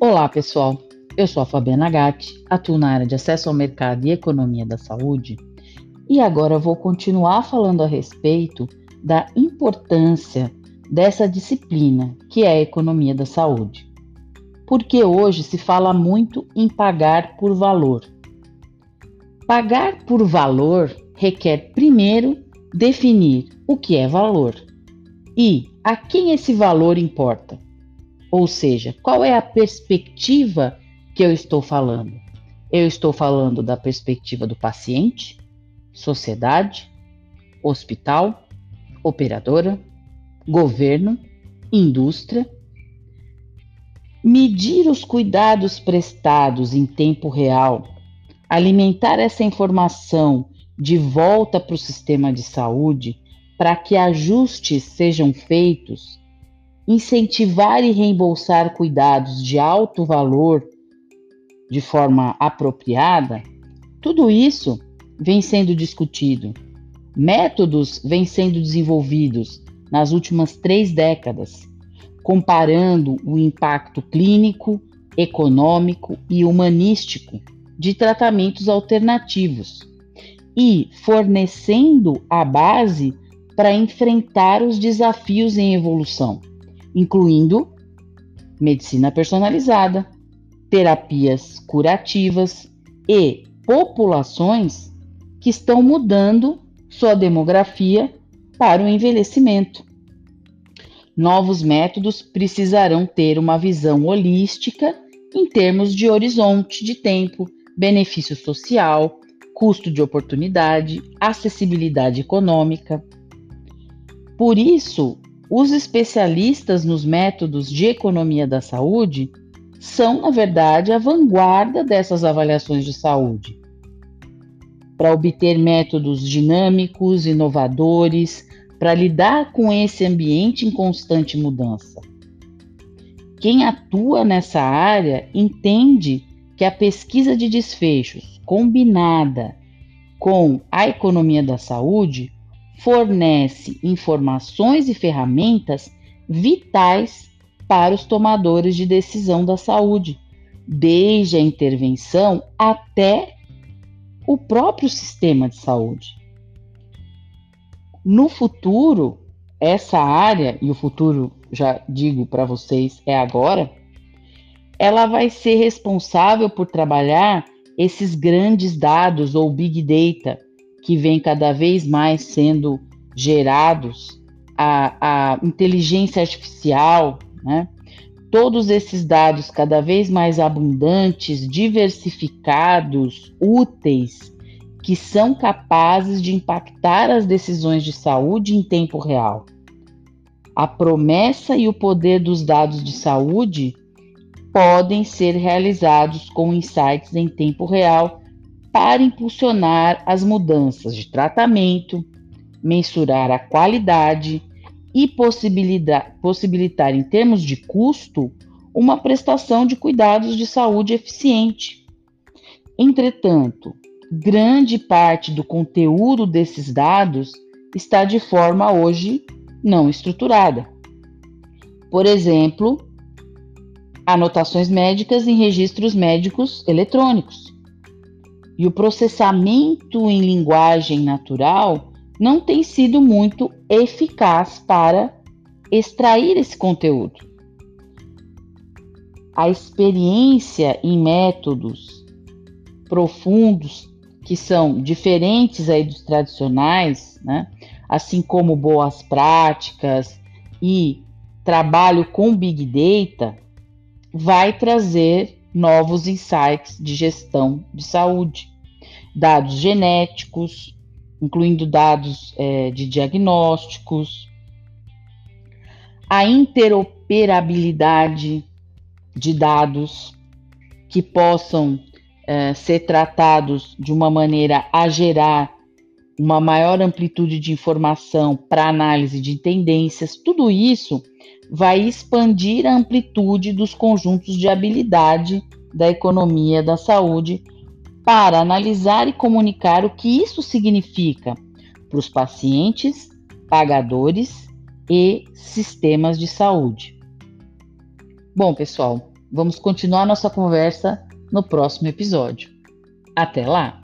Olá, pessoal. Eu sou a Fabiana Gatti, atuo na área de acesso ao mercado e economia da saúde, e agora vou continuar falando a respeito da importância dessa disciplina, que é a economia da saúde. Porque hoje se fala muito em pagar por valor. Pagar por valor requer primeiro definir o que é valor e a quem esse valor importa. Ou seja, qual é a perspectiva que eu estou falando? Eu estou falando da perspectiva do paciente, sociedade, hospital, operadora, governo, indústria. Medir os cuidados prestados em tempo real, alimentar essa informação de volta para o sistema de saúde para que ajustes sejam feitos incentivar e reembolsar cuidados de alto valor de forma apropriada, tudo isso vem sendo discutido. Métodos vêm sendo desenvolvidos nas últimas três décadas, comparando o impacto clínico, econômico e humanístico de tratamentos alternativos e fornecendo a base para enfrentar os desafios em evolução incluindo medicina personalizada, terapias curativas e populações que estão mudando sua demografia para o envelhecimento. Novos métodos precisarão ter uma visão holística em termos de horizonte de tempo, benefício social, custo de oportunidade, acessibilidade econômica. Por isso, os especialistas nos métodos de economia da saúde são, na verdade, a vanguarda dessas avaliações de saúde. Para obter métodos dinâmicos, inovadores, para lidar com esse ambiente em constante mudança. Quem atua nessa área entende que a pesquisa de desfechos combinada com a economia da saúde fornece informações e ferramentas vitais para os tomadores de decisão da saúde, desde a intervenção até o próprio sistema de saúde. No futuro, essa área, e o futuro, já digo para vocês, é agora, ela vai ser responsável por trabalhar esses grandes dados ou big data que vem cada vez mais sendo gerados, a, a inteligência artificial, né? todos esses dados cada vez mais abundantes, diversificados, úteis, que são capazes de impactar as decisões de saúde em tempo real. A promessa e o poder dos dados de saúde podem ser realizados com insights em tempo real para impulsionar as mudanças de tratamento, mensurar a qualidade e possibilitar, em termos de custo, uma prestação de cuidados de saúde eficiente. Entretanto, grande parte do conteúdo desses dados está de forma hoje não estruturada. Por exemplo, anotações médicas em registros médicos eletrônicos. E o processamento em linguagem natural não tem sido muito eficaz para extrair esse conteúdo. A experiência em métodos profundos que são diferentes aí dos tradicionais, né? assim como boas práticas e trabalho com Big Data, vai trazer novos insights de gestão de saúde, dados genéticos, incluindo dados é, de diagnósticos, a interoperabilidade de dados que possam é, ser tratados de uma maneira a gerar uma maior amplitude de informação para análise de tendências, tudo isso vai expandir a amplitude dos conjuntos de habilidade da economia da saúde para analisar e comunicar o que isso significa para os pacientes, pagadores e sistemas de saúde. Bom, pessoal, Vamos continuar nossa conversa no próximo episódio. Até lá!